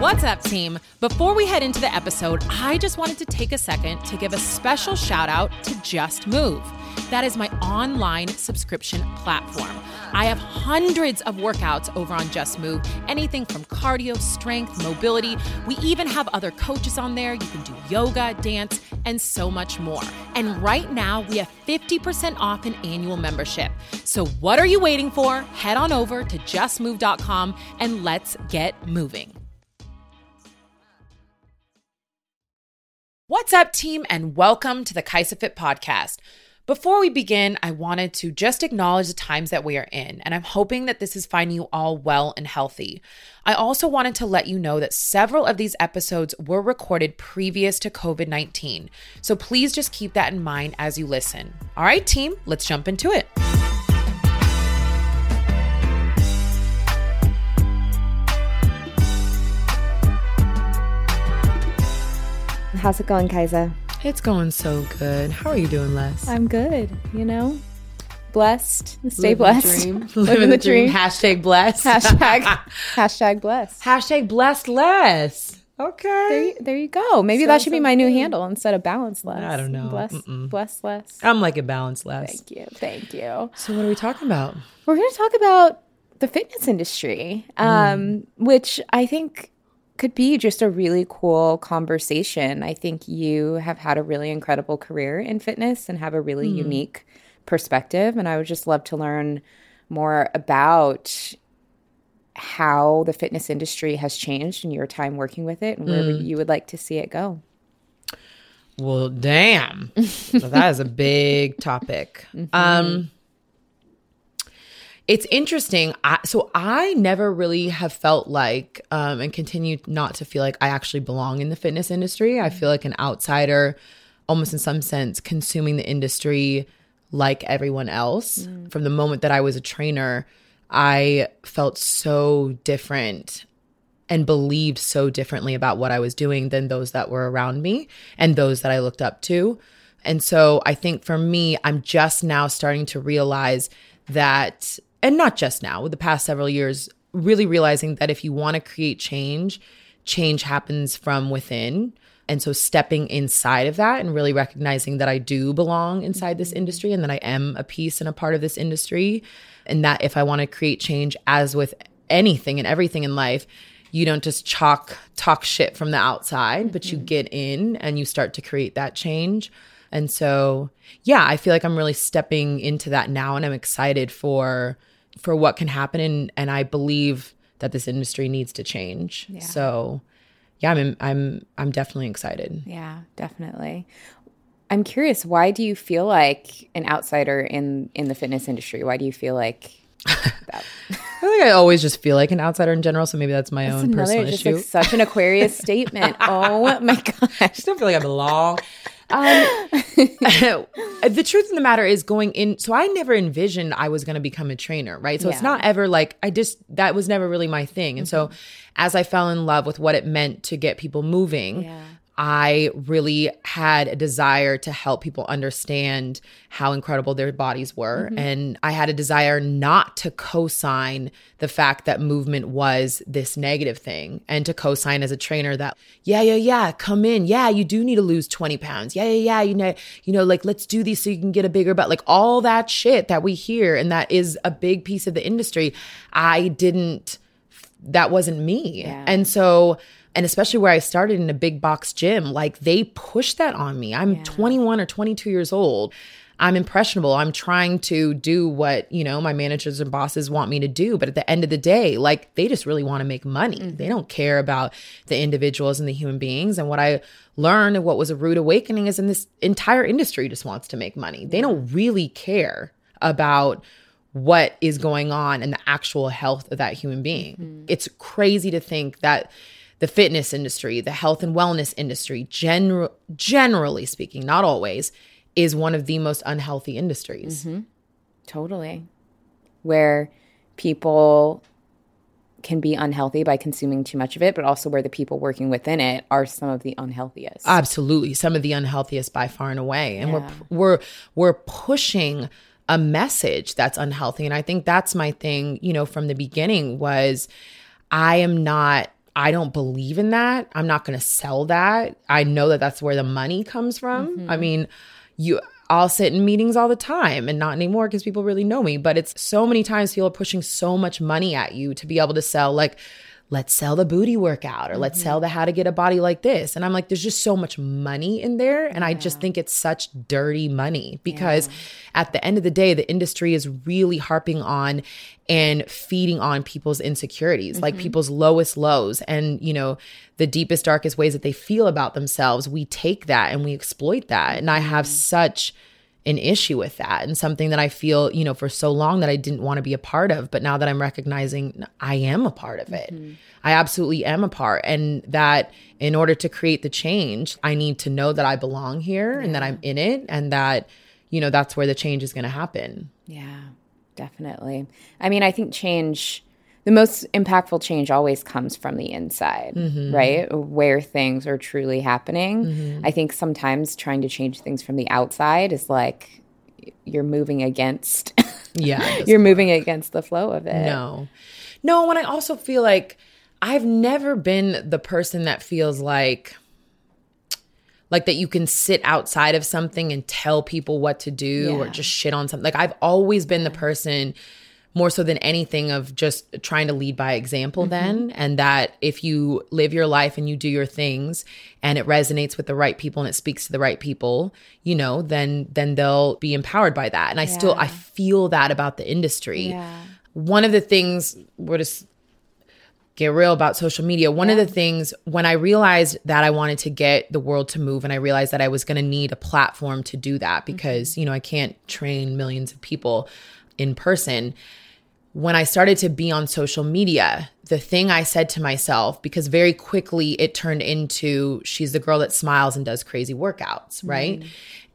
What's up, team? Before we head into the episode, I just wanted to take a second to give a special shout out to Just Move. That is my online subscription platform. I have hundreds of workouts over on Just Move, anything from cardio, strength, mobility. We even have other coaches on there. You can do yoga, dance, and so much more. And right now, we have 50% off an annual membership. So, what are you waiting for? Head on over to justmove.com and let's get moving. What's up, team, and welcome to the KaisaFit podcast. Before we begin, I wanted to just acknowledge the times that we are in, and I'm hoping that this is finding you all well and healthy. I also wanted to let you know that several of these episodes were recorded previous to COVID 19, so please just keep that in mind as you listen. All right, team, let's jump into it. How's it going, Kaisa? It's going so good. How are you doing, Les? I'm good, you know? Blessed. Stay Living blessed. The dream. Living, the dream. dream. Hashtag blessed. Hashtag hashtag blessed. Hashtag blessed Les. There Okay. you, there you go. Maybe So, that should be my new good. handle instead of balance less. I don't know. Bless, Mm-mm. bless less. I'm like a balanced Les. Thank you. Thank you. So what are we talking about? We're going to talk about the fitness industry, um, which I think could be just a really cool conversation. I think you have had a really incredible career in fitness and have a really hmm. unique perspective. And I would just love to learn more about how the fitness industry has changed in your time working with it and where hmm. you would like to see it go. Well, damn. So that is a big topic. Mm-hmm. Um it's interesting. I, so I never really have felt like um and continue not to feel like I actually belong in the fitness industry. I feel like an outsider almost in some sense consuming the industry like everyone else. From the moment that I was a trainer, I felt so different and believed so differently about what I was doing than those that were around me and those that I looked up to. And so I think for me, I'm just now starting to realize that, and not just now, with the past several years, really realizing that if you want to create change, change happens from within. And so stepping inside of that and really recognizing that I do belong inside this mm-hmm. industry and that I am a piece and a part of this industry. And that if I want to create change, as with anything and everything in life, you don't just chalk talk shit from the outside, but you mm-hmm. get in and you start to create that change. And so, yeah, I feel like I'm really stepping into that now and I'm excited for for what can happen and and I believe that this industry needs to change. So, yeah, I'm I'm I'm definitely excited. Yeah, definitely. I'm curious, why do you feel like an outsider in in the fitness industry? Why do you feel like that? I think I always just feel like an outsider in general, so maybe that's my own Another personal issue. like such an Aquarius statement. Oh my gosh. I just don't feel like I belong. Um, the truth of the matter is going in. So I never envisioned I was going to become a trainer, right? So it's not ever like I just that was never really my thing. And so as I fell in love with what it meant to get people moving, Yeah. I really had a desire to help people understand how incredible their bodies were. Mm-hmm. And I had a desire not to co sign the fact that movement was this negative thing and to co sign as a trainer that, yeah, yeah, yeah, come in. Yeah, you do need to lose 20 pounds. Yeah, yeah, yeah. You know, you know, like let's do these so you can get a bigger butt. Like all that shit that we hear and that is a big piece of the industry. I didn't that wasn't me. Yeah. And so, and especially where I started in a big box gym, like they pushed that on me. I'm 21 or 22 years old. I'm impressionable. I'm trying to do what, you know, my managers and bosses want me to do. But at the end of the day, like they just really want to make money. Mm-hmm. They don't care about the individuals and the human beings. And what I learned and what was a rude awakening is in this entire industry just wants to make money. They don't really care about what is going on and the actual health of that human being. Mm-hmm. It's crazy to think that the fitness industry, the health and wellness industry, general generally speaking, not always, is one of the most unhealthy industries. Mm-hmm. Totally. Where people can be unhealthy by consuming too much of it, but also where the people working within it are some of the unhealthiest. Absolutely, some of the unhealthiest by far and away, and Yeah. we're we're we're pushing a message that's unhealthy, and I think that's my thing. You know, from the beginning was I am not I don't believe in that. I'm not going to sell that. I know that that's where the money comes from. Mm-hmm. I mean, you I'll sit in meetings all the time and not anymore because people really know me, but it's so many times people are pushing so much money at you to be able to sell like let's sell the booty workout or mm-hmm. let's sell the how to get a body like this. And I'm like, there's just so much money in there. And yeah. I just think it's such dirty money because yeah. at the end of the day, the industry is really harping on and feeding on people's insecurities, mm-hmm. like people's lowest lows and, you know, the deepest, darkest ways that they feel about themselves. We take that and we exploit that. And I have mm-hmm. such an issue with that and something that I feel, you know, for so long that I didn't want to be a part of. But now that I'm recognizing I am a part of it, mm-hmm. I absolutely am a part. And that in order to create the change, I need to know that I belong here yeah. and that I'm in it and that, you know, that's where the change is going to happen. Yeah, definitely. I mean, I think change the most impactful change always comes from the inside, mm-hmm. right? Where things are truly happening. Mm-hmm. I think sometimes trying to change things from the outside is like you're moving against yeah you're moving against the flow of it no no and i also feel like i've never been the person that feels like like that you can sit outside of something and tell people what to do yeah. or just shit on something like i've always been the person more so than anything of just trying to lead by example mm-hmm. then and that if you live your life and you do your things and it resonates with the right people and it speaks to the right people you know then then they'll be empowered by that and i yeah. still i feel that about the industry yeah. one of the things we're just get real about social media one yeah. of the things when i realized that i wanted to get the world to move and i realized that i was going to need a platform to do that because mm-hmm. you know i can't train millions of people in person when I started to be on social media, the thing I said to myself, because very quickly it turned into she's the girl that smiles and does crazy workouts, right? Mm.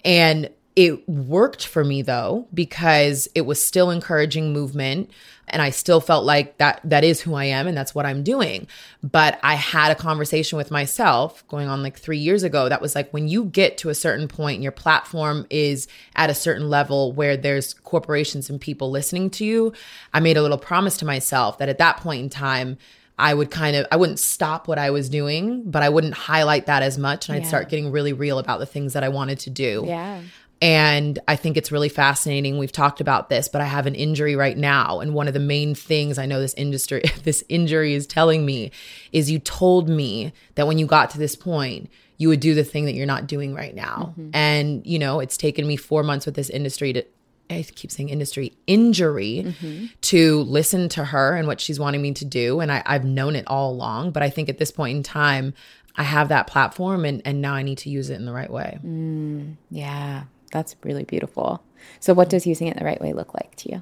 And it worked for me though, because it was still encouraging movement and I still felt like that that is who I am and that's what I'm doing. But I had a conversation with myself going on like 3 years ago that was like when you get to a certain point and your platform is at a certain level where there's corporations and people listening to you, I made a little promise to myself that at that point in time I would kind of I wouldn't stop what I was doing, but I wouldn't highlight that as much and yeah. I'd start getting really real about the things that I wanted to do. Yeah. And I think it's really fascinating. We've talked about this, but I have an injury right now. And one of the main things I know this industry, this injury is telling me is you told me that when you got to this point, you would do the thing that you're not doing right now. Mm-hmm. And, you know, it's taken me four months with this industry to, I keep saying industry injury mm-hmm. to listen to her and what she's wanting me to do. And I, I've known it all along. But I think at this point in time, I have that platform and, and now I need to use it in the right way. Mm, yeah. That's really beautiful. So, what does using it the right way look like to you?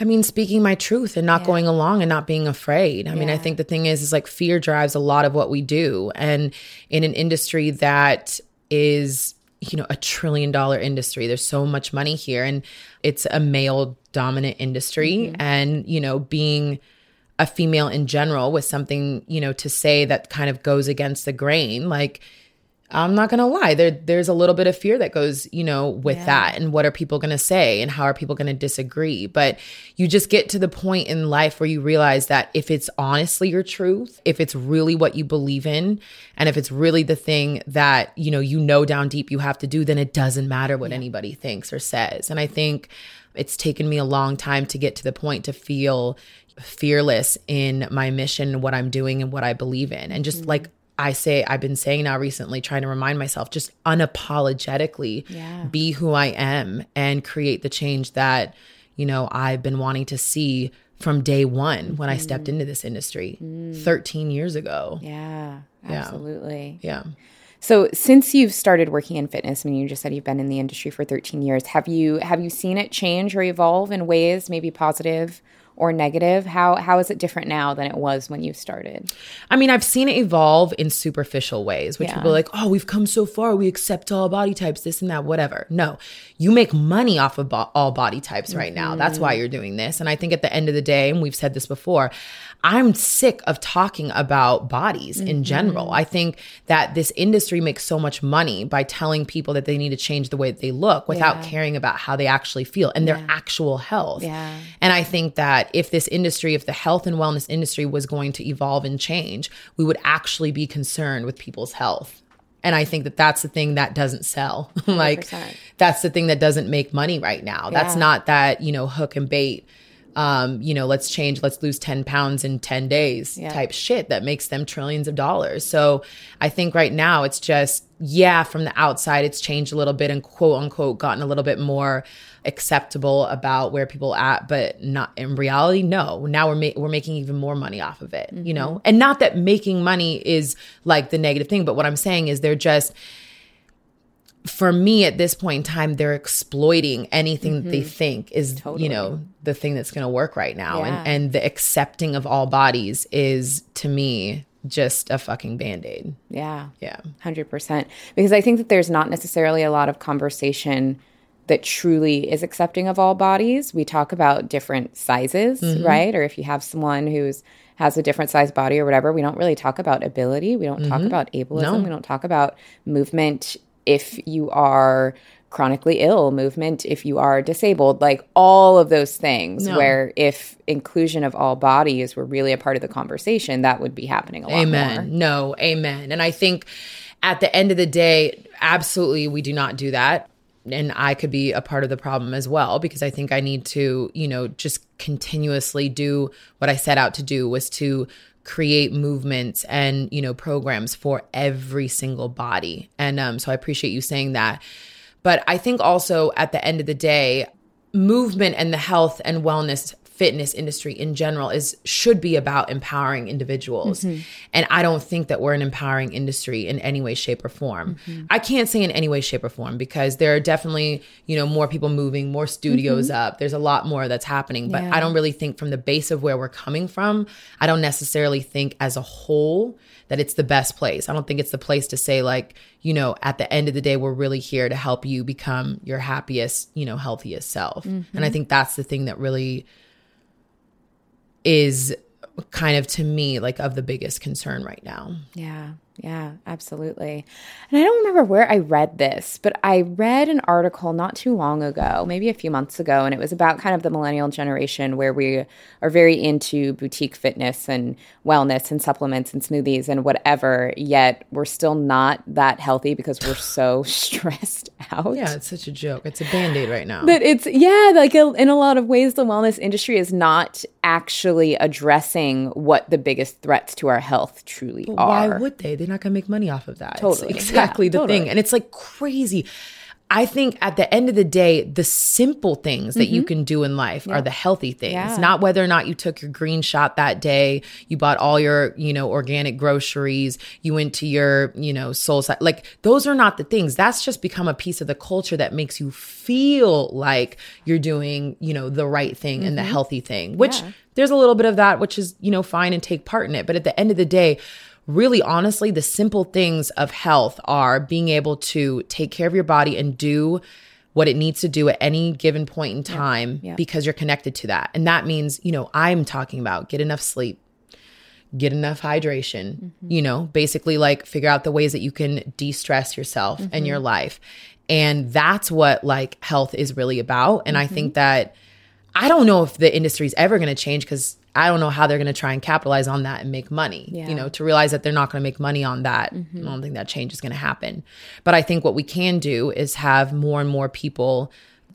I mean, speaking my truth and not yeah. going along and not being afraid. I yeah. mean, I think the thing is, is like fear drives a lot of what we do. And in an industry that is, you know, a trillion dollar industry, there's so much money here and it's a male dominant industry. Mm-hmm. And, you know, being a female in general with something, you know, to say that kind of goes against the grain, like, I'm not gonna lie, there there's a little bit of fear that goes, you know, with yeah. that and what are people gonna say and how are people gonna disagree. But you just get to the point in life where you realize that if it's honestly your truth, if it's really what you believe in, and if it's really the thing that, you know, you know down deep you have to do, then it doesn't matter what yeah. anybody thinks or says. And I think it's taken me a long time to get to the point to feel fearless in my mission, what I'm doing and what I believe in. And just mm-hmm. like I say I've been saying now recently, trying to remind myself just unapologetically yeah. be who I am and create the change that, you know, I've been wanting to see from day one when mm. I stepped mm-hmm. into this industry mm. 13 years ago. Yeah, absolutely. Yeah. So since you've started working in fitness, I mean you just said you've been in the industry for 13 years, have you have you seen it change or evolve in ways maybe positive or negative? How how is it different now than it was when you started? I mean, I've seen it evolve in superficial ways, which yeah. people are like, "Oh, we've come so far. We accept all body types, this and that, whatever." No, you make money off of bo- all body types right mm-hmm. now. That's why you're doing this. And I think at the end of the day, and we've said this before, I'm sick of talking about bodies mm-hmm. in general. I think that this industry makes so much money by telling people that they need to change the way that they look without yeah. caring about how they actually feel and their actual health. Yeah. And I think that if this industry, if the health and wellness industry was going to evolve and change, we would actually be concerned with people's health. And I think that that's the thing that doesn't sell. like 100%. that's the thing that doesn't make money right now. That's not that, you know, hook and bait. Um, you know, let's change, let's lose 10 pounds in 10 days Yeah. type shit that makes them trillions of dollars. So I think right now it's just, yeah, from the outside, it's changed a little bit and quote unquote gotten a little bit more acceptable about where people at, but not in reality. No, now we're ma- we're making even more money off of it, you know, and not that making money is like the negative thing, but what I'm saying is they're just, for me at this point in time, they're exploiting anything that they think is, you know, the thing that's going to work right now. Yeah. And, and the accepting of all bodies is to me just a fucking band aid. Yeah. Yeah. 100%. Because I think that there's not necessarily a lot of conversation that truly is accepting of all bodies. We talk about different sizes, Mm-hmm. right? Or if you have someone who's has a different size body or whatever, we don't really talk about ability. We don't talk about ableism. Mm-hmm. No. We don't talk about movement if you are chronically ill, movement if you are disabled, like all of those things No. where if inclusion of all bodies were really a part of the conversation, that would be happening a lot Amen. more. No, amen. And I think at the end of the day, absolutely, we do not do that. And I could be a part of the problem as well because I think I need to, you know, just continuously do what I set out to do was to create movements and, you know, programs for every single body. And um, so I appreciate you saying that. But I think also at the end of the day, movement and the health and wellness fitness industry in general is should be about empowering individuals. Mm-hmm. And i don't think that we're an empowering industry in any way shape or form. Mm-hmm. I can't say in any way shape or form because there are definitely you know more people moving more studios mm-hmm. up. There's a lot more that's happening but Yeah. i don't really think from the base of where we're coming from i don't necessarily think as a whole that it's the best place. I don't think it's the place to say like you know at the end of the day we're really here to help you become your happiest you know healthiest self. And i think that's the thing that really is kind of to me like of the biggest concern right now. Yeah, yeah, absolutely. And I don't remember where I read this, but I read an article not too long ago, maybe a few months ago, and it was about kind of the millennial generation where we are very into boutique fitness and wellness and supplements and smoothies and whatever, yet we're still not that healthy because we're so stressed out. Yeah, it's such a joke. It's a band-aid right now. But it's yeah, like a, in a lot of ways, the wellness industry is not actually addressing what the biggest threats to our health truly But are. why would they? They're not going to make money off of that. It's Totally. exactly Yeah, the totally. thing. And it's like crazy. I think at the end of the day, the simple things that you can do in life are the healthy things. Mm-hmm. Yeah. Not whether or not you took your green shot that day, you bought all your, you know, organic groceries, you went to your, you know, soul side. Like those are not the things. That's just become a piece of the culture that makes you feel like you're doing, you know, the right thing and the healthy thing, which Mm-hmm. Yeah. there's a little bit of that, which is, you know, fine and take part in it. But at the end of the day, really honestly, the simple things of health are being able to take care of your body and do what it needs to do at any given point in time yeah. because you're connected to that. And that means, you know, I'm talking about get enough sleep, get enough hydration, Mm-hmm. you know, basically like figure out the ways that you can de stress yourself and Mm-hmm. your life. And that's what like health is really about. And I Mm-hmm. think that I don't know if the industry is ever going to change because I don't know how they're going to try and capitalize on that and make money. Yeah. You know, to realize that they're not going to make money on that. I mm-hmm. don't think that change is going to happen. But I think what we can do is have more and more people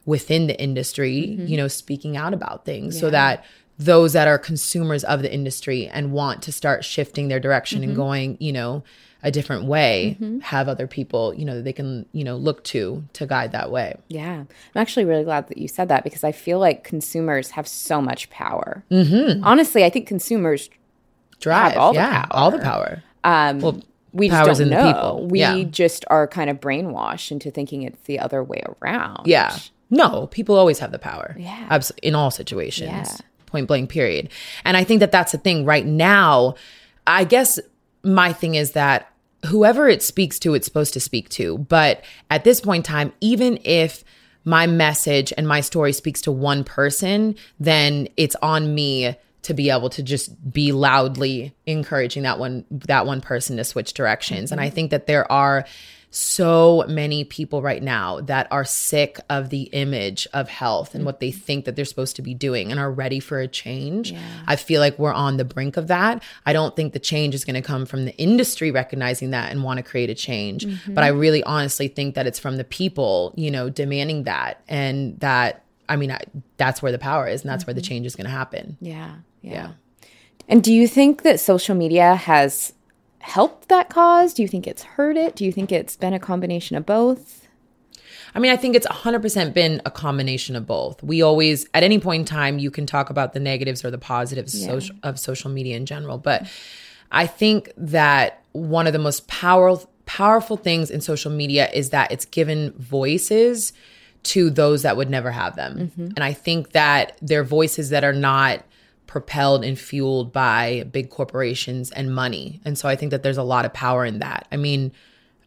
within the industry, mm-hmm. you know, speaking out about things so that those that are consumers of the industry and want to start shifting their direction and mm-hmm. going, you know, a different way, have other people, you know, that they can, you know, look to to guide that way. Yeah. I'm actually really glad that you said that because I feel like consumers have so much power. Mm-hmm. Honestly, I think consumers, Drive, all the yeah, all the power. um, Well, we just don't know. people. We Yeah. just are kind of brainwashed into thinking it's the other way around. Yeah. No, people always have the power. Yeah. Abs- in all situations. Yeah. Point blank, period. And I think that that's the thing right now. I guess my thing is that whoever it speaks to, it's supposed to speak to. But at this point in time, even if my message and my story speaks to one person, then it's on me to be able to just be loudly encouraging that one that one person to switch directions. And I mm-hmm. think that there are so many people right now that are sick of the image of health and what they think that they're supposed to be doing and are ready for a change. Yeah. I feel like we're on the brink of that. I don't think the change is going to come from the industry recognizing that and want to create a change, mm-hmm. but I really honestly think that it's from the people, you know, demanding that and that I mean, I, that's where the power is and that's mm-hmm. where the mm-hmm. change is going to happen. Yeah, yeah. Yeah. And do you think that social media has helped that cause? Do you think it's hurt it? Do you think it's been a combination of both? I mean, I think it's 100% been a combination of both. We always, at any point in time, you can talk about the negatives or the positives yeah. social, of social media in general. But I think that one of the most powerful, powerful things in social media is that it's given voices to those that would never have them. Mm-hmm. And I think that they're voices that are not propelled and fueled by big corporations and money. And so I think that there's a lot of power in that. I mean,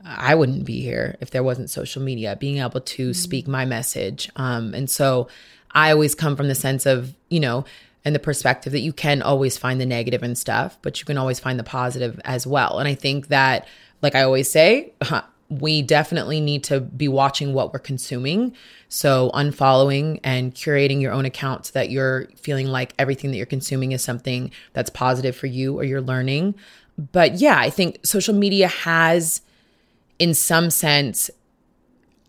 I wouldn't be here if there wasn't social media, being able to mm-hmm. speak my message. Um, and so I always come from the sense of, you know, and the perspective that you can always find the negative and stuff, but you can always find the positive as well. And I think that, like I always say, we definitely need to be watching what we're consuming. So, unfollowing and curating your own account so that you're feeling like everything that you're consuming is something that's positive for you or you're learning. But yeah, I think social media has, in some sense,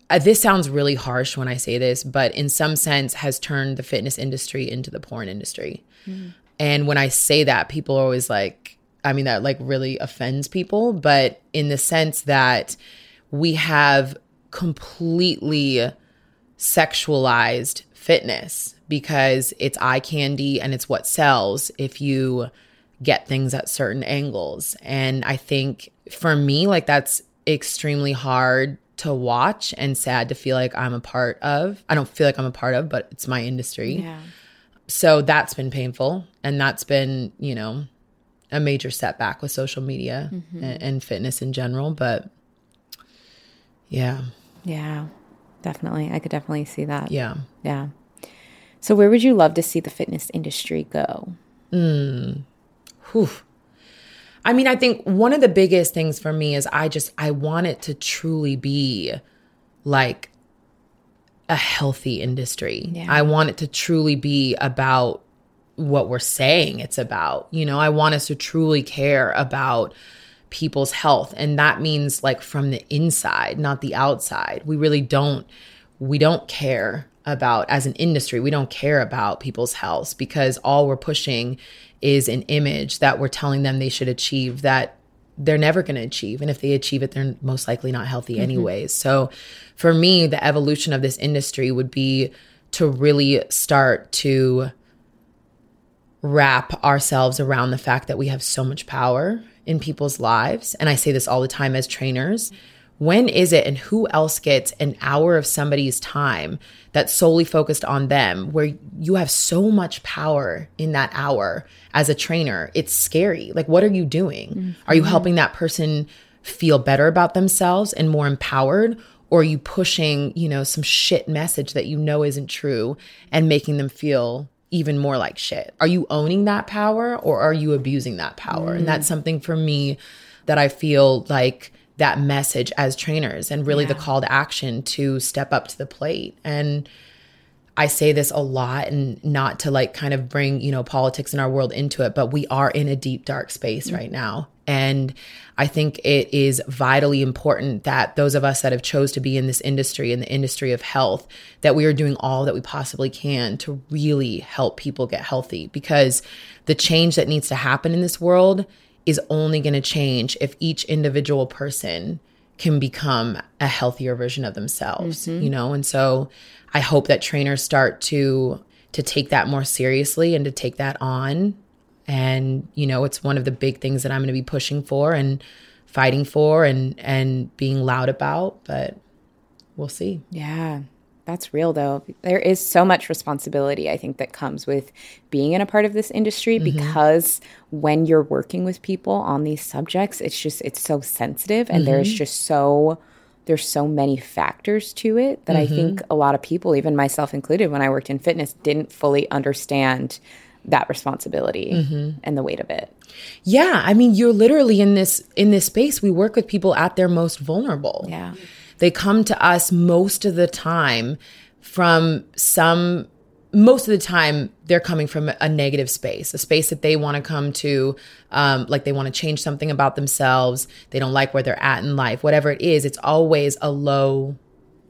uh, this sounds really harsh when I say this, but in some sense, has turned the fitness industry into the porn industry. Mm. And when I say that, people are always like, I mean, that like really offends people, but in the sense that, we have completely sexualized fitness because it's eye candy and it's what sells if you get things at certain angles. And I think for me, like that's extremely hard to watch and sad to feel like I'm a part of. I don't feel like I'm a part of, but it's my industry. Yeah. So that's been painful. And that's been, you know, a major setback with social media mm-hmm. and, and fitness in general. But yeah. Yeah, definitely. I could definitely see that. Yeah. Yeah. So, where would you love to see the fitness industry go? Mm. Whew. I mean, I think one of the biggest things for me is I just I want it to truly be like a healthy industry. Yeah. I want it to truly be about what we're saying it's about. You know, I want us to truly care about people's health. And that means like from the inside not the outside. We really don't we don't care about as an industry we don't care about people's health because all we're pushing is an image that we're telling them they should achieve that they're never going to achieve. And if they achieve it they're most likely not healthy mm-hmm. anyways. So for me the evolution of this industry would be to really start to wrap ourselves around the fact that we have so much power in people's lives, and I say this all the time as trainers, when is it and who else gets an hour of somebody's time that's solely focused on them where you have so much power in that hour as a trainer? It's scary. Like what are you doing? Mm-hmm. are you helping that person feel better about themselves and more empowered or are you pushing you know some shit message that you know isn't true and making them feel even more like shit. Are you owning that power or are you abusing that power? Mm. And that's mm. something for me that I feel like that message as trainers and really yeah. the call to action to step up to the plate. And I say this a lot and not to like kind of bring, you know, politics in our world into it, but we are in a deep dark space mm-hmm. right now. And I think it is vitally important that those of us that have chose to be in this industry, in the industry of health, that we are doing all that we possibly can to really help people get healthy because the change that needs to happen in this world is only going to change if each individual person can become a healthier version of themselves, mm-hmm. you know? And so I hope that trainers start to to take that more seriously and to take that on. And, you know, it's one of the big things that I'm going to be pushing for and fighting for and and being loud about, but we'll see. Yeah. That's real though. There is so much responsibility I think that comes with being in a part of this industry mm-hmm. because when you're working with people on these subjects, it's just it's so sensitive and mm-hmm. there's just so there's so many factors to it that mm-hmm. I think a lot of people, even myself included, when I worked in fitness, didn't fully understand that responsibility and the weight of it. Yeah, I mean, you're literally in this in this space. We work with people at their most vulnerable. Yeah. They come to us most of the time from some most of the time they're coming from a negative space a space that they want to come to um, like they want to change something about themselves they don't like where they're at in life whatever it is it's always a low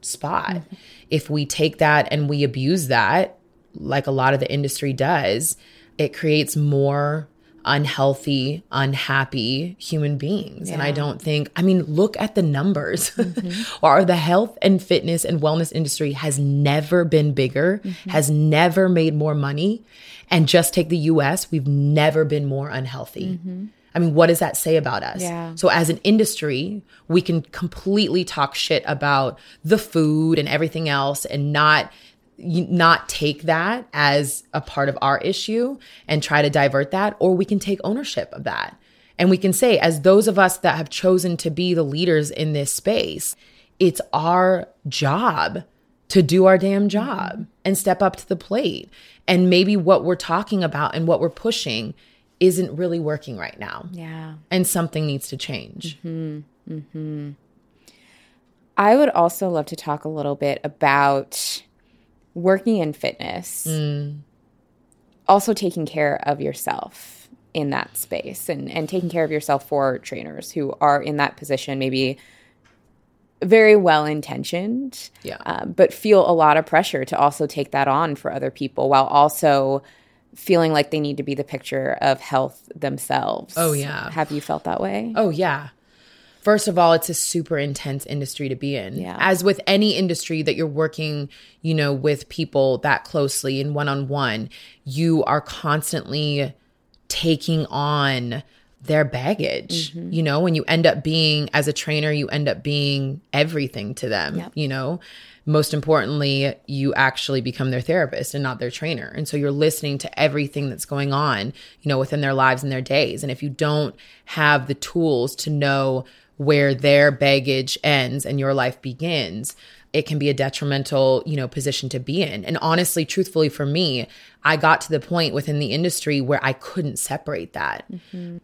spot if we take that and we abuse that like a lot of the industry does it creates more unhealthy, unhappy human beings. And I don't think, I mean, look at the numbers. or the health and fitness and wellness industry has never been bigger, mm-hmm. has never made more money. And just take the US, we've never been more unhealthy. Mm-hmm. I mean, what does that say about us? Yeah. So, as an industry, we can completely talk shit about the food and everything else and not not take that as a part of our issue and try to divert that or we can take ownership of that. And we can say as those of us that have chosen to be the leaders in this space it's our job to do our damn job and step up to the plate. And maybe what we're talking about and what we're pushing isn't really working right now. Yeah. and something needs to change. Mm-hmm. Mm-hmm. I would also love to talk a little bit about working in fitness, also taking care of yourself in that space and, and taking care of yourself for trainers who are in that position, maybe very well intentioned, Yeah. um, but feel a lot of pressure to also take that on for other people while also feeling like they need to be the picture of health themselves. Oh, yeah. Have you felt that way? Oh, yeah. First of all, it's a super intense industry to be in. Yeah. As with any industry that you're working, you know, with people that closely and one on one, you are constantly taking on their baggage, mm-hmm. you know, when you end up being, as a trainer, you end up being everything to them, Yep. you know. Most importantly, you actually become their therapist and not their trainer. And so you're listening to everything that's going on, you know, within their lives and their days. And if you don't have the tools to know where their baggage ends and your life begins, it can be a detrimental, you know, position to be in. And honestly, truthfully for me, I got to the point within the industry where I couldn't separate that.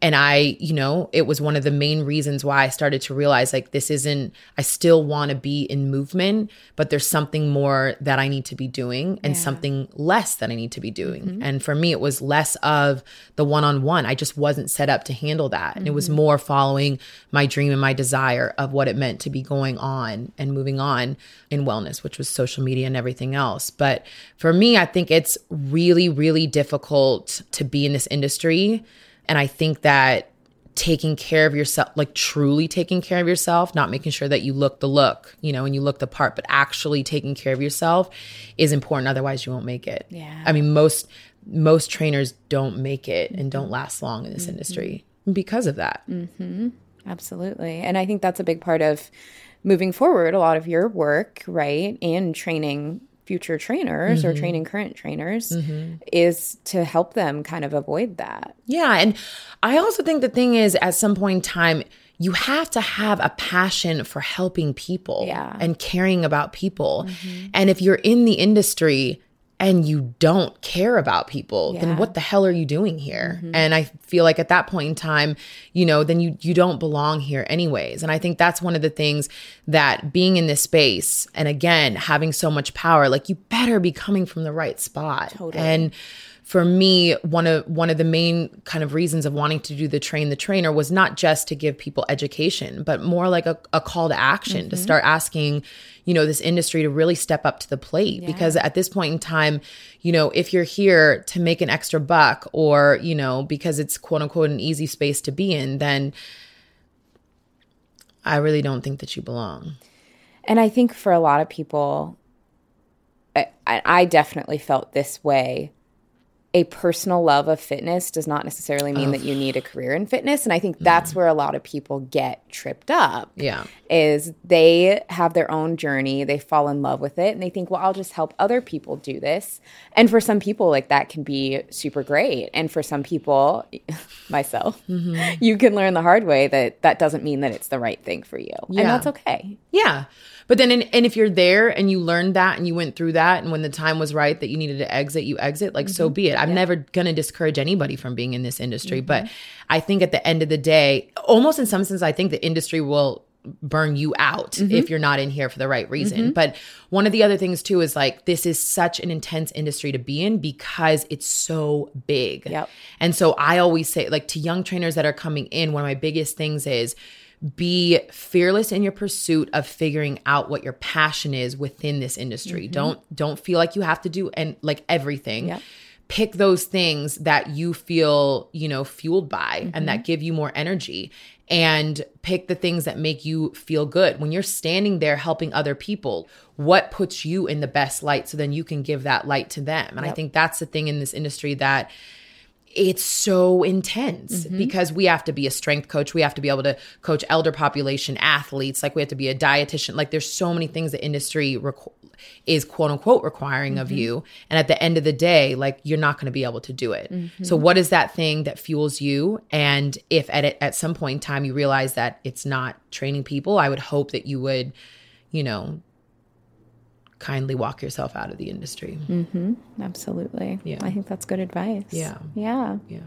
And I, you know, it was one of the main reasons why I started to realize like this isn't I still want to be in movement, but there's something more that I need to be doing and something less that I need to be doing. Mm-hmm. And for me it was less of the one-on-one. I just wasn't set up to handle that. And it was mm-hmm. more following my dream and my desire of what it meant to be going on and moving on in wellness, which was social media and everything else. But for me, I think it's really, really difficult to be in this industry. And I think that taking care of yourself, like truly taking care of yourself, not making sure that you look the look, you know, and you look the part, but actually taking care of yourself is important. Otherwise, you won't make it. Yeah. I mean, most most trainers don't make it and mm-hmm. don't last long in this mm-hmm. industry because of that. Mm-hmm. Absolutely. And I think that's a big part of moving forward. A lot of your work, right, in training future trainers or mm-hmm. training current trainers mm-hmm. is to help them kind of avoid that. Yeah. And I also think the thing is, at some point in time, you have to have a passion for helping people Yeah. and caring about people. Mm-hmm. And if you're in the industry and you don't care about people, Yeah. then what the hell are you doing here? Mm-hmm. And I feel like at that point in time, you know, then you you don't belong here anyways. And I think that's one of the things that being in this space and again, having so much power, like you better be coming from the right spot. Totally. And for me one of one of the main kind of reasons of wanting to do the train the trainer was not just to give people education but more like a, a call to action to mm-hmm. start asking you know this industry to really step up to the plate because at this point in time you know if you're here to make an extra buck or you know because it's quote unquote an easy space to be in then i really don't think that you belong And I think for a lot of people, I, I definitely felt this way. A personal love of fitness does not necessarily mean that you need a career in fitness. And I think that's where a lot of people get tripped up. yeah is they have their own journey, they fall in love with it, and they think, well, I'll just help other people do this. And for some people, like that can be super great. And for some people, myself, Mm-hmm. you can learn the hard way that that doesn't mean that it's the right thing for you. And that's okay. Yeah. But then, in, and if you're there and you learned that and you went through that, and when the time was right that you needed to exit, you exit, like so mm-hmm. be it. I'm never going to discourage anybody from being in this industry. But mm-hmm. I think at the end of the day, almost in some sense, I think the industry will burn you out mm-hmm. if you're not in here for the right reason. But one of the other things too is like this is such an intense industry to be in because it's so big. Yep. And so I always say like to young trainers that are coming in, one of my biggest things is be fearless in your pursuit of figuring out what your passion is within this industry. Mm-hmm. Don't don't feel like you have to do and like everything. Yep. Pick those things that you feel, you know, fueled by and that mm-hmm. give you more energy and pick the things that make you feel good. When you're standing there helping other people, what puts you in the best light so then you can give that light to them. And I think that's the thing in this industry that it's so intense mm-hmm. because we have to be a strength coach. We have to be able to coach elder population athletes. Like we have to be a dietitian. Like there's so many things the industry requ- is quote unquote requiring of mm-hmm. you. And at the end of the day, like you're not going to be able to do it. Mm-hmm. So what is that thing that fuels you? And if at at some point in time you realize that it's not training people, I would hope that you would, you know, kindly walk yourself out of the industry. Mm-hmm. Absolutely. Yeah. I think that's good advice. Yeah. Yeah. Yeah.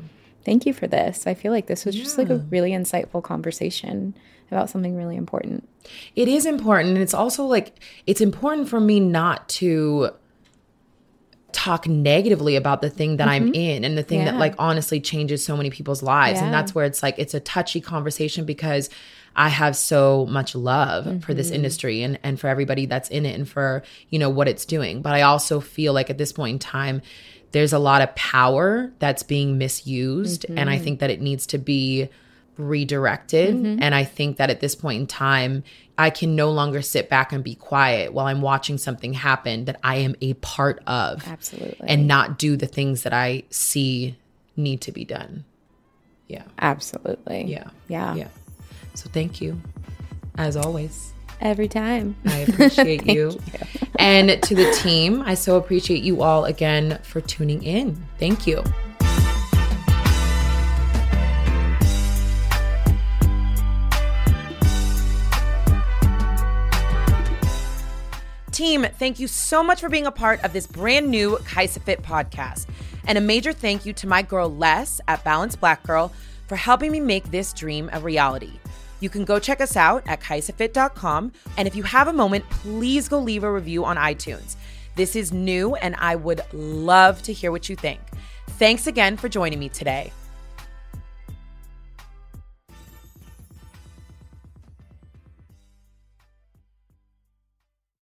Thank you for this. I feel like this was just like a really insightful conversation about something really important. It is important. And it's also like, it's important for me not to talk negatively about the thing that I'm mm-hmm. in and the thing that like honestly changes so many people's lives. And that's where it's like, it's a touchy conversation because I have so much love for this mm-hmm. industry and, and for everybody that's in it and for, you know, what it's doing. But I also feel like at this point in time, there's a lot of power that's being misused. And I mm-hmm. think that it needs to be redirected. Mm-hmm. And I think that at this point in time, I can no longer sit back and be quiet while I'm watching something happen that I am a part of Absolutely. and not do the things that I see need to be done. Yeah. Absolutely. Yeah. Yeah. Yeah. So thank you as always. Every time. I appreciate you. And to the team, I so appreciate you all again for tuning in. Thank you. Team, thank you so much for being a part of this brand new Kaisa Fit podcast. And a major thank you to my girl Les at Balanced Black Girl for helping me make this dream a reality. You can go check us out at kaisafit.com. And if you have a moment, please go leave a review on iTunes. This is new, and I would love to hear what you think. Thanks again for joining me today.